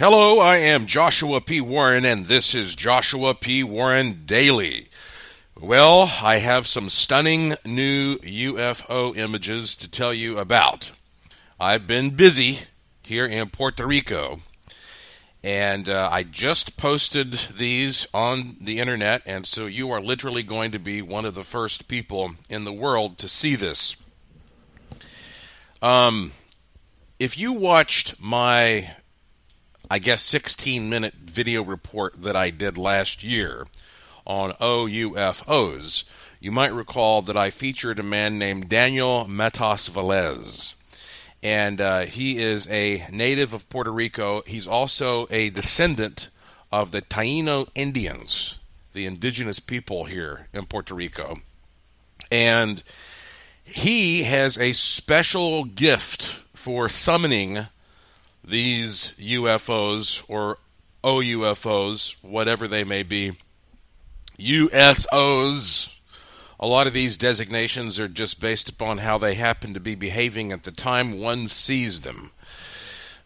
Hello, I am Joshua P. Warren, and this is Joshua P. Warren Daily. Well, I have some stunning new UFO images to tell you about. I've been busy here in Puerto Rico, and uh, I just posted these on the internet, and so you are literally going to be one of the first people in the world to see this. Um, if you watched my I guess, 16 minute video report that I did last year on OUFOs, you might recall that I featured a man named Daniel Matos Velez. And uh, he is a native of Puerto Rico. He's also a descendant of the Taino Indians, the indigenous people here in Puerto Rico. And he has a special gift for summoning these UFOs or OUFOs, whatever they may be, USOs. A lot of these designations are just based upon how they happen to be behaving at the time one sees them.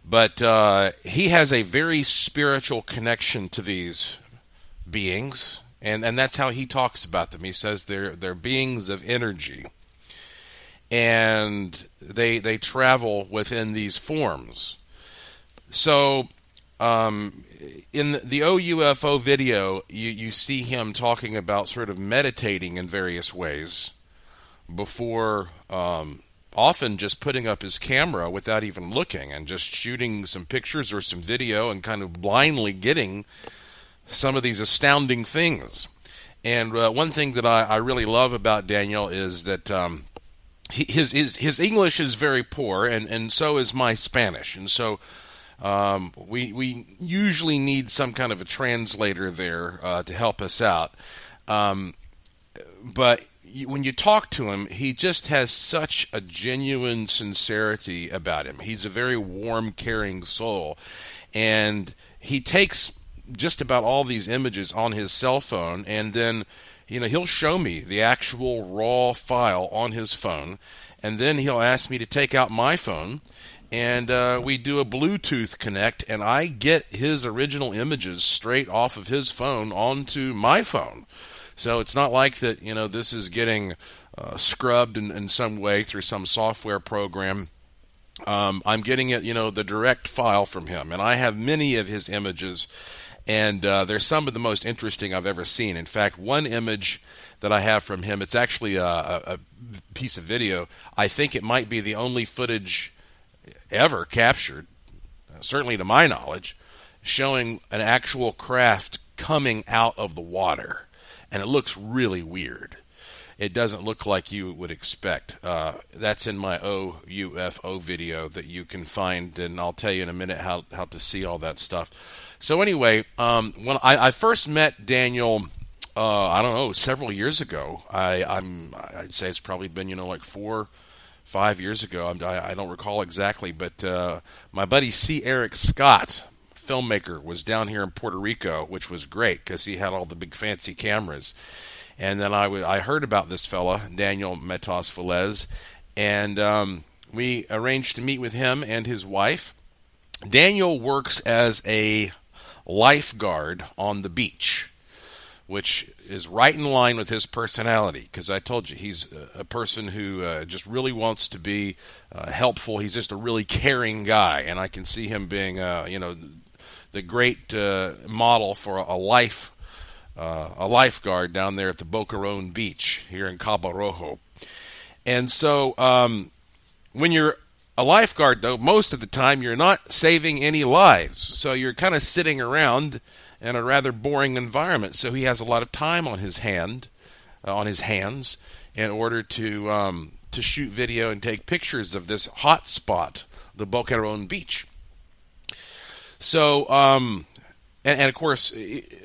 But uh, he has a very spiritual connection to these beings, and, and that's how he talks about them. He says they're, they're beings of energy, and they, they travel within these forms. So, um, in the OUFO video, you, you see him talking about sort of meditating in various ways before um, often just putting up his camera without even looking and just shooting some pictures or some video and kind of blindly getting some of these astounding things. And uh, one thing that I, I, really love about Daniel is that um, his, his his English is very poor, and, and so is my Spanish. And so um, we we usually need some kind of a translator there uh, to help us out. Um, but when you talk to him, he just has such a genuine sincerity about him. He's a very warm, caring soul, and he takes just about all these images on his cell phone, and then you know he'll show me the actual raw file on his phone, and then he'll ask me to take out my phone and uh, we do a Bluetooth connect, and I get his original images straight off of his phone onto my phone. So it's not like that, you know, this is getting uh, scrubbed in, in, some way through some software program. Um, I'm getting it, you know, the direct file from him, and I have many of his images, and uh, they're some of the most interesting I've ever seen. In fact, one image that I have from him, it's actually a, a, a piece of video. I think it might be the only footage ever captured, certainly to my knowledge, showing an actual craft coming out of the water. And it looks really weird. It doesn't look like you would expect. Uh, that's in my OUFO video that you can find, and I'll tell you in a minute how, how to see all that stuff. So, anyway, um, when I, I, first met Daniel, uh, I don't know, several years ago, I, I'm, I'd say it's probably been, you know, like four five years ago. I, I don't recall exactly, but uh, my buddy C. Eric Scott, filmmaker, was down here in Puerto Rico, which was great because he had all the big fancy cameras. And then I, w- I heard about this fella, Daniel Matos Velez, and um, we arranged to meet with him and his wife. Daniel works as a lifeguard on the beach which is right in line with his personality. Because I told you, he's a person who uh, just really wants to be uh, helpful. He's just a really caring guy, and I can see him being, uh, you know, the great uh, model for a life, uh, a lifeguard down there at the Boquerón Beach here in Cabo Rojo. And so, um, when you're a lifeguard, though, most of the time you're not saving any lives. So you're kind of sitting around in a rather boring environment. So he has a lot of time on his hand, uh, on his hands, in order to um, to shoot video and take pictures of this hot spot, the Boquerón Beach. So, um, and, and, of course,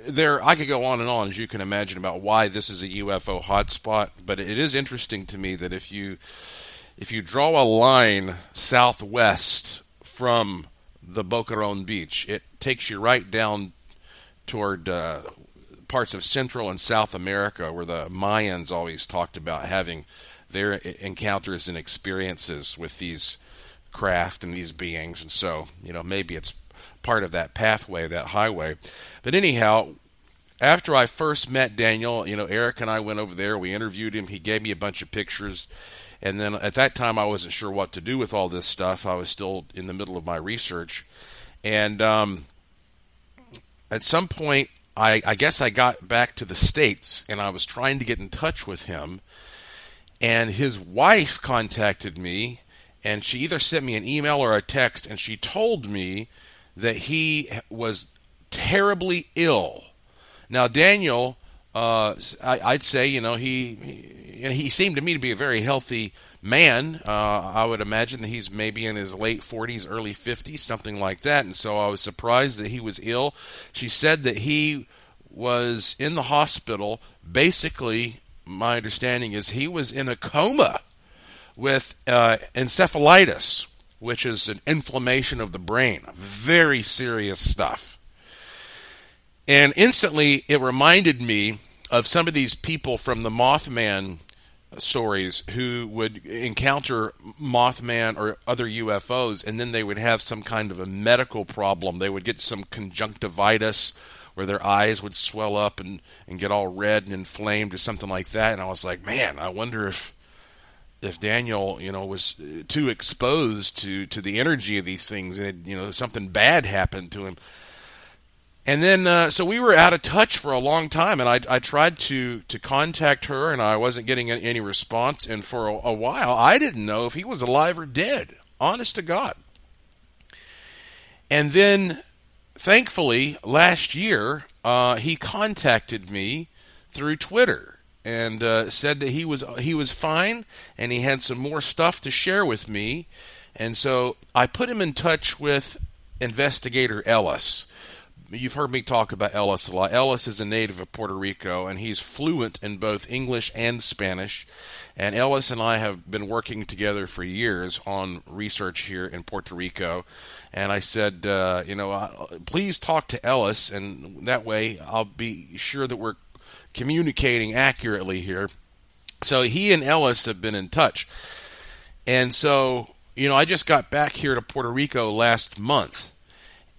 there I could go on and on as you can imagine about why this is a UFO hotspot. But it is interesting to me that if you if you draw a line southwest from the Boquerón Beach, it takes you right down toward uh, parts of Central and South America, where the Mayans always talked about having their encounters and experiences with these craft and these beings. And so, you know, maybe it's part of that pathway, that highway. But anyhow, after I first met Daniel, you know, Eric and I went over there. We interviewed him. He gave me a bunch of pictures. And then at that time, I wasn't sure what to do with all this stuff. I was still in the middle of my research. And um, at some point, I, I guess I got back to the States and I was trying to get in touch with him. And his wife contacted me and she either sent me an email or a text and she told me that he was terribly ill. Now, Daniel, uh, I, would say, you know, he, he, he seemed to me to be a very healthy man. Uh, I would imagine that he's maybe in his late 40s, early 50s, something like that. And so I was surprised that he was ill. She said that he was in the hospital. Basically, my understanding is he was in a coma with uh, encephalitis, which is an inflammation of the brain. Very serious stuff. And instantly, it reminded me of some of these people from the Mothman stories who would encounter Mothman or other UFOs, and then they would have some kind of a medical problem. They would get some conjunctivitis where their eyes would swell up and, and get all red and inflamed or something like that. And I was like, man, I wonder if if Daniel, you know, was too exposed to to the energy of these things, and it, you know, something bad happened to him. And then, uh, so we were out of touch for a long time, and I, I tried to, to contact her, and I wasn't getting any response. And for a, a while, I didn't know if he was alive or dead. Honest to God. And then, thankfully, last year, uh, he contacted me through Twitter and uh, said that he was he was fine, and he had some more stuff to share with me. And so I put him in touch with investigator Ellis you've heard me talk about Ellis a lot. Ellis is a native of Puerto Rico, and he's fluent in both English and Spanish. And Ellis and I have been working together for years on research here in Puerto Rico. And I said, uh, you know, uh, please talk to Ellis, and that way I'll be sure that we're communicating accurately here. So he and Ellis have been in touch. And so, you know, I just got back here to Puerto Rico last month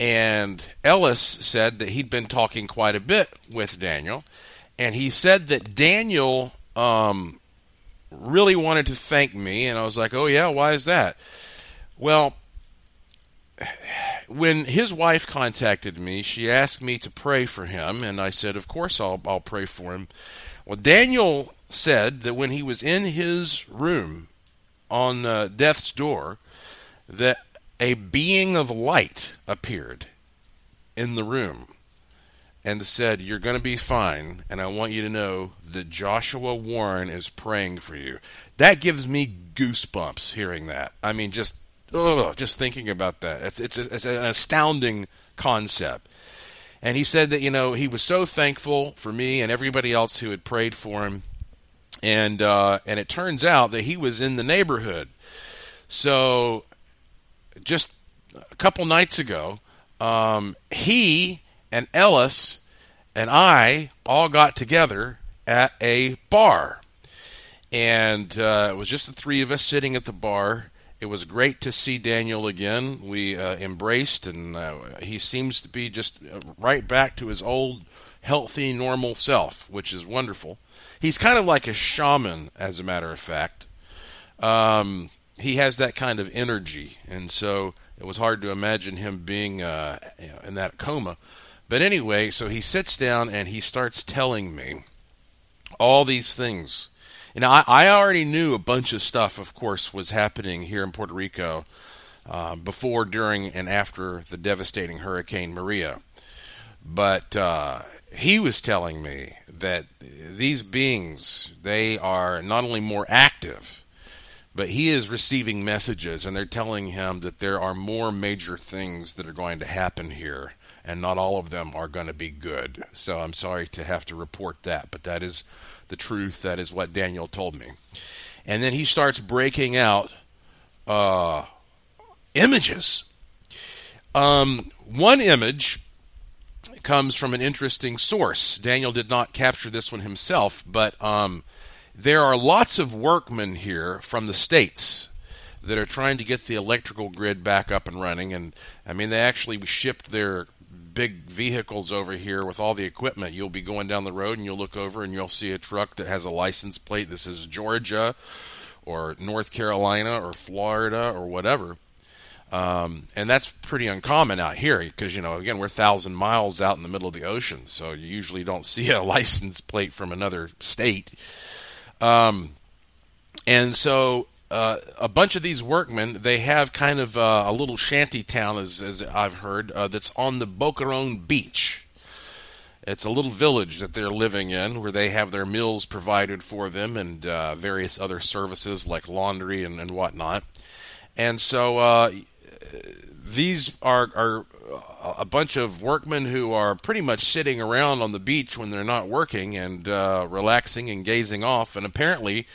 and Ellis said that he'd been talking quite a bit with Daniel, and he said that Daniel um, really wanted to thank me, and I was like, "Oh yeah, why is that?" Well, when his wife contacted me, she asked me to pray for him, and I said, "Of course, I'll I'll pray for him." Well, Daniel said that when he was in his room on uh, death's door, that a being of light appeared in the room and said, You're going to be fine, and I want you to know that Joshua Warren is praying for you. That gives me goosebumps hearing that. I mean, just Oh, just thinking about that. It's, it's, it's an astounding concept. And he said that, you know, he was so thankful for me and everybody else who had prayed for him. And, uh, and it turns out that he was in the neighborhood. So just a couple nights ago, um, he and Ellis and I all got together at a bar. And uh, it was just the three of us sitting at the bar. It was great to see Daniel again. We uh, embraced, and uh, he seems to be just uh, right back to his old, healthy, normal self, which is wonderful. He's kind of like a shaman, as a matter of fact. Um, he has that kind of energy, and so it was hard to imagine him being uh, you know, in that coma. But anyway, so he sits down and he starts telling me all these things. And I, I already knew a bunch of stuff, of course, was happening here in Puerto Rico uh, before, during, and after the devastating Hurricane Maria. But uh, he was telling me that these beings, they are not only more active, but he is receiving messages, and they're telling him that there are more major things that are going to happen here, and not all of them are going to be good. So I'm sorry to have to report that, but that is the truth. That is what Daniel told me. And then he starts breaking out uh, images. Um, one image comes from an interesting source. Daniel did not capture this one himself, but um, there are lots of workmen here from the States that are trying to get the electrical grid back up and running. And I mean, they actually shipped their big vehicles over here with all the equipment. You'll be going down the road and you'll look over and you'll see a truck that has a license plate. This is Georgia or North Carolina or Florida or whatever. Um, and that's pretty uncommon out here because, you know, again, we're thousand miles out in the middle of the ocean, so you usually don't see a license plate from another state. Um, and so uh, a bunch of these workmen, they have kind of uh, a little shanty town, as, as I've heard, uh, that's on the Boquerón Beach. It's a little village that they're living in where they have their meals provided for them and uh, various other services like laundry and, and whatnot. And so uh, these are, are a bunch of workmen who are pretty much sitting around on the beach when they're not working and uh, relaxing and gazing off. And apparently,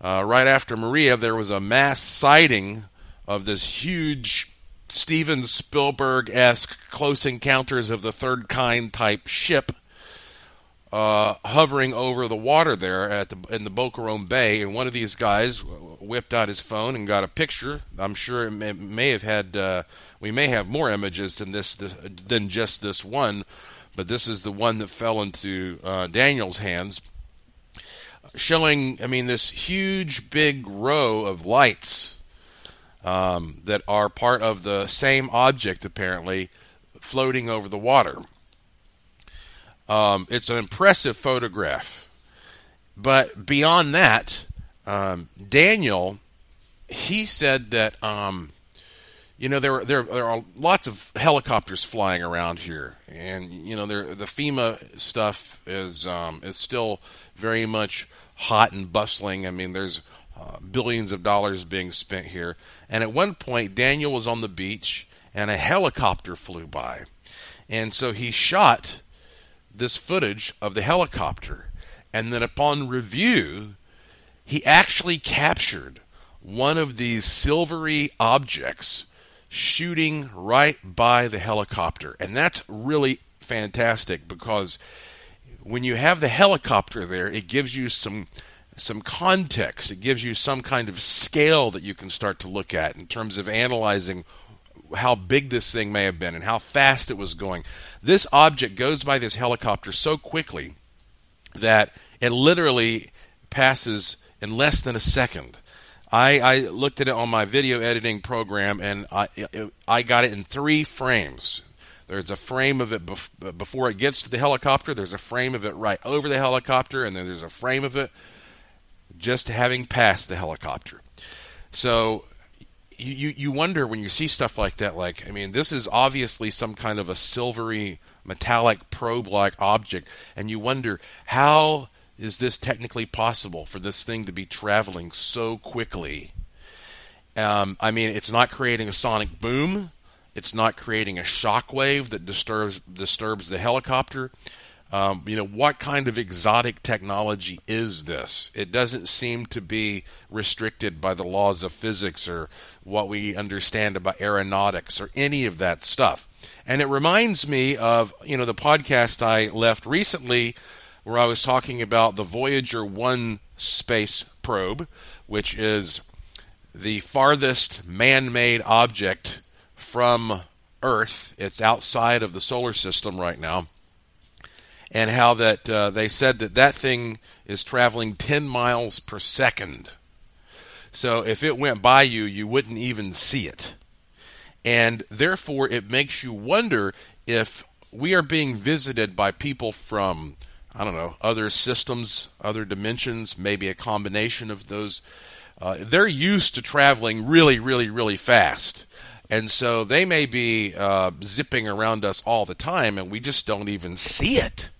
uh, right after Maria, there was a mass sighting of this huge Steven Spielberg esque Close Encounters of the Third Kind type ship uh, hovering over the water there at the in the Boquerón Bay, and one of these guys whipped out his phone and got a picture. I'm sure it may, may have had uh, we may have more images than this, this, than just this one, but this is the one that fell into uh, Daniel's hands, showing I mean this huge big row of lights um, that are part of the same object apparently floating over the water. Um, it's an impressive photograph. But beyond that, um, Daniel, he said that, um, you know, there, there, there are lots of helicopters flying around here. And, you know, there, the FEMA stuff is, um, is still very much hot and bustling. I mean, there's uh, billions of dollars being spent here. And at one point, Daniel was on the beach and a helicopter flew by. And so he shot this footage of the helicopter. And then upon review, he actually captured one of these silvery objects shooting right by the helicopter. And that's really fantastic because when you have the helicopter there, it gives you some some context. It gives you some kind of scale that you can start to look at in terms of analyzing how big this thing may have been and how fast it was going. This object goes by this helicopter so quickly that it literally passes in less than a second. I, I looked at it on my video editing program and I, I got it in three frames. There's a frame of it bef- before it gets to the helicopter, there's a frame of it right over the helicopter, and then there's a frame of it just having passed the helicopter. So you, you wonder when you see stuff like that, like, I mean, this is obviously some kind of a silvery, metallic, probe like object, and you wonder how is this technically possible for this thing to be traveling so quickly? Um, I mean, it's not creating a sonic boom, it's not creating a shock wave that disturbs disturbs the helicopter. Um, you know, what kind of exotic technology is this? It doesn't seem to be restricted by the laws of physics or what we understand about aeronautics or any of that stuff. And it reminds me of, you know, the podcast I left recently where I was talking about the Voyager 1 space probe, which is the farthest man made object from Earth. It's outside of the solar system right now and how that uh, they said that that thing is traveling 10 miles per second. So if it went by you, you wouldn't even see it. And therefore, it makes you wonder if we are being visited by people from, I don't know, other systems, other dimensions, maybe a combination of those. Uh, they're used to traveling really, really, really fast. And so they may be uh, zipping around us all the time, and we just don't even see it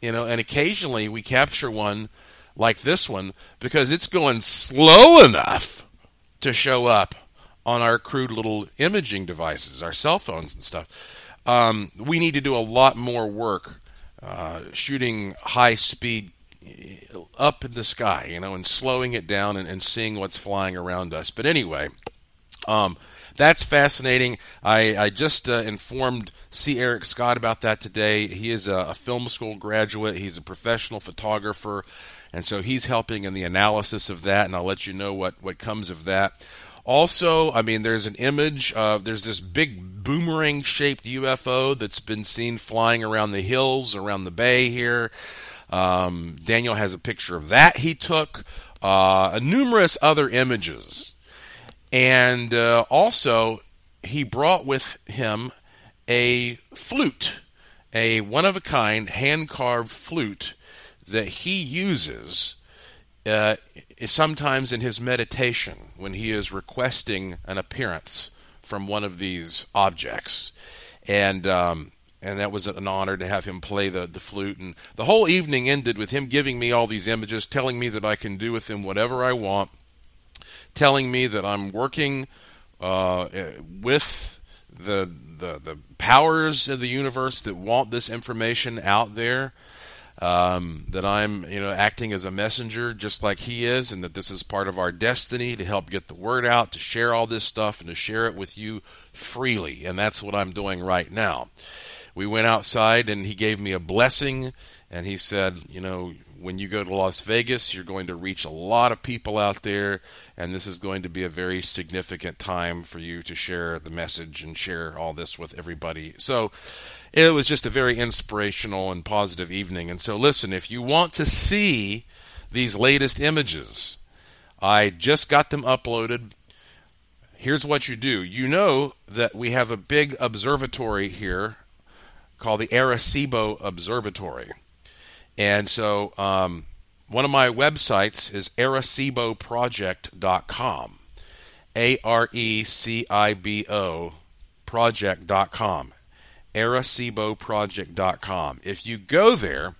you know, and occasionally we capture one like this one because it's going slow enough to show up on our crude little imaging devices, our cell phones and stuff. Um, we need to do a lot more work uh, shooting high speed uh, up in the sky, you know, and slowing it down and, and seeing what's flying around us. But anyway, um, that's fascinating. I, I just uh, informed C. Eric Scott about that today. He is a, a film school graduate, he's a professional photographer, and so he's helping in the analysis of that, and I'll let you know what, what comes of that. Also, I mean, there's an image of there's this big boomerang shaped UFO that's been seen flying around the hills around the bay here. Um, Daniel has a picture of that he took, uh, numerous other images. And uh, also, he brought with him a flute, a one of a kind hand carved flute that he uses uh, sometimes in his meditation when he is requesting an appearance from one of these objects. And um, and that was an honor to have him play the, the flute. And the whole evening ended with him giving me all these images, telling me that I can do with them whatever I want, telling me that I'm working uh, with the, the the powers of the universe that want this information out there. Um, that I'm, you know, acting as a messenger just like he is, and that this is part of our destiny to help get the word out, to share all this stuff, and to share it with you freely. And that's what I'm doing right now we went outside and he gave me a blessing and he said, you know, when you go to Las Vegas, you're going to reach a lot of people out there, and this is going to be a very significant time for you to share the message and share all this with everybody. So it was just a very inspirational and positive evening. And so, listen, if you want to see these latest images, I just got them uploaded. Here's what you do. You know that we have a big observatory here called the Arecibo Observatory. And so um, one of my websites is areciboproject.com. A R E C I B O project.com. areciboproject.com. If you go there,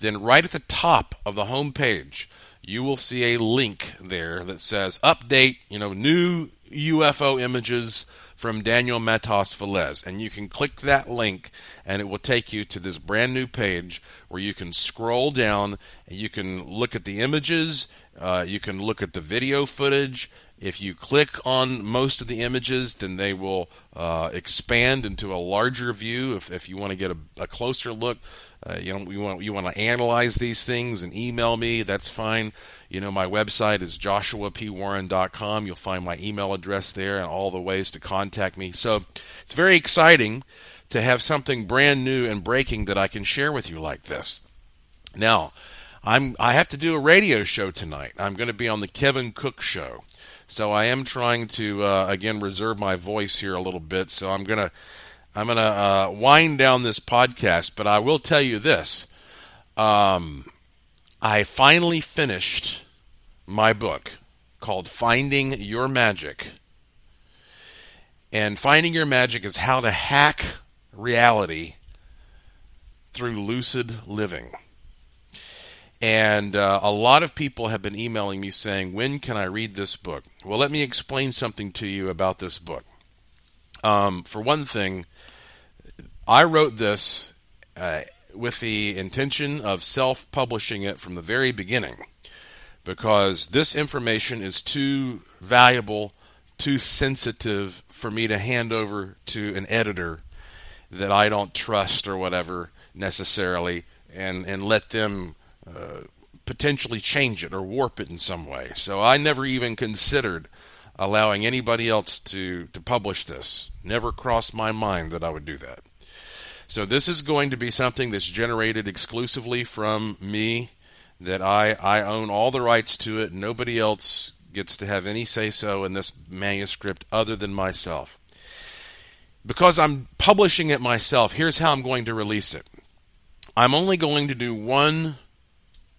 then right at the top of the home page, you will see a link there that says update, you know, new UFO images from Daniel Matos Velez. And you can click that link, and it will take you to this brand new page where you can scroll down and you can look at the images, uh, you can look at the video footage. If you click on most of the images, then they will uh, expand into a larger view. If, if you want to get a, a closer look, uh, you know, you want you want to analyze these things and email me. That's fine. You know, my website is joshuapwarren.com. You'll find my email address there and all the ways to contact me. So it's very exciting to have something brand new and breaking that I can share with you like this. Now, I'm I have to do a radio show tonight. I'm going to be on the Kevin Cook show. So I am trying to uh, again reserve my voice here a little bit. So I'm gonna I'm going to uh, wind down this podcast, but I will tell you this. Um, I finally finished my book called Finding Your Magic. And Finding Your Magic is how to hack reality through lucid living. And uh, a lot of people have been emailing me saying, When can I read this book? Well, let me explain something to you about this book. Um, for one thing, I wrote this uh, with the intention of self publishing it from the very beginning because this information is too valuable, too sensitive for me to hand over to an editor that I don't trust or whatever necessarily and, and let them uh, potentially change it or warp it in some way. So I never even considered allowing anybody else to, to publish this. Never crossed my mind that I would do that. So this is going to be something that's generated exclusively from me that I, I own all the rights to it. Nobody else gets to have any say so in this manuscript other than myself. Because I'm publishing it myself, here's how I'm going to release it. I'm only going to do one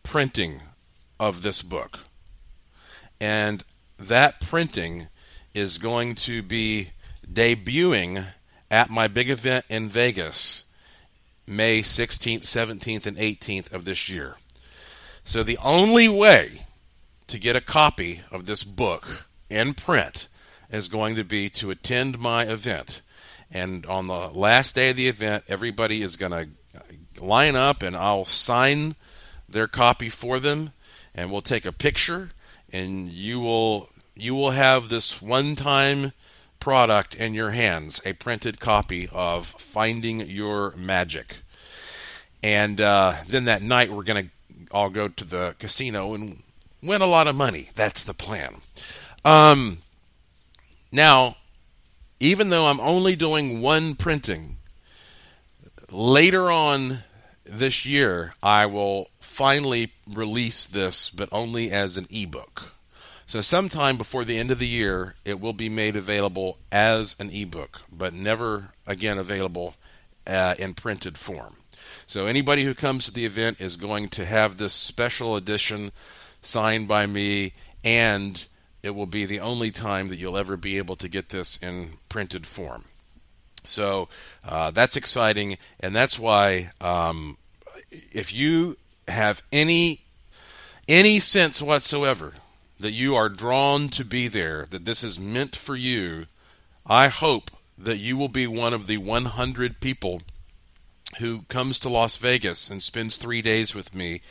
printing of this book. And that printing is going to be debuting at my big event in Vegas, May 16th, 17th, and 18th of this year. So the only way to get a copy of this book in print is going to be to attend my event. And on the last day of the event, everybody is going to line up and I'll sign their copy for them and we'll take a picture and you will you will have this one time product in your hands a printed copy of Finding Your Magic. And uh, then that night, we're going to all go to the casino and win a lot of money. That's the plan. Um, now, even though I'm only doing one printing, later on this year, I will finally release this, but only as an ebook. So, sometime before the end of the year, it will be made available as an ebook, but never again available uh, in printed form. So, anybody who comes to the event is going to have this special edition signed by me, and it will be the only time that you'll ever be able to get this in printed form. So, uh, that's exciting, and that's why um, if you have any any sense whatsoever that you are drawn to be there, that this is meant for you, I hope that you will be one of the 100 people who comes to Las Vegas and spends three days with me,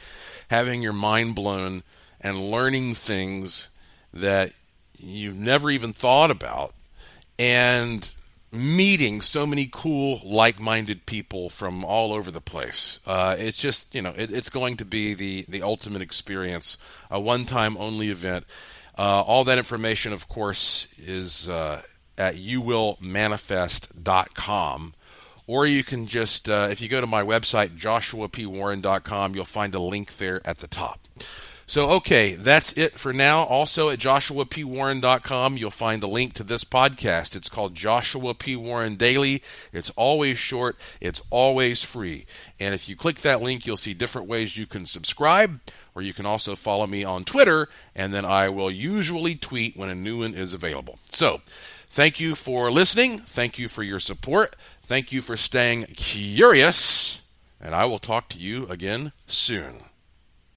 having your mind blown and learning things that you've never even thought about, and meeting so many cool, like-minded people from all over the place. Uh, it's just you know it, it's going to be the the ultimate experience, a one-time only event. Uh, all that information, of course, is uh, at youwillmanifest.com. Or you can just, uh, if you go to my website, joshuapwarren.com, you'll find a link there at the top. So, okay, that's it for now. Also, at joshuapwarren.com, you'll find a link to this podcast. It's called Joshua P. Warren Daily. It's always short, it's always free. And if you click that link, you'll see different ways you can subscribe, or you can also follow me on Twitter, and then I will usually tweet when a new one is available. So, thank you for listening. Thank you for your support. Thank you for staying curious. And I will talk to you again soon.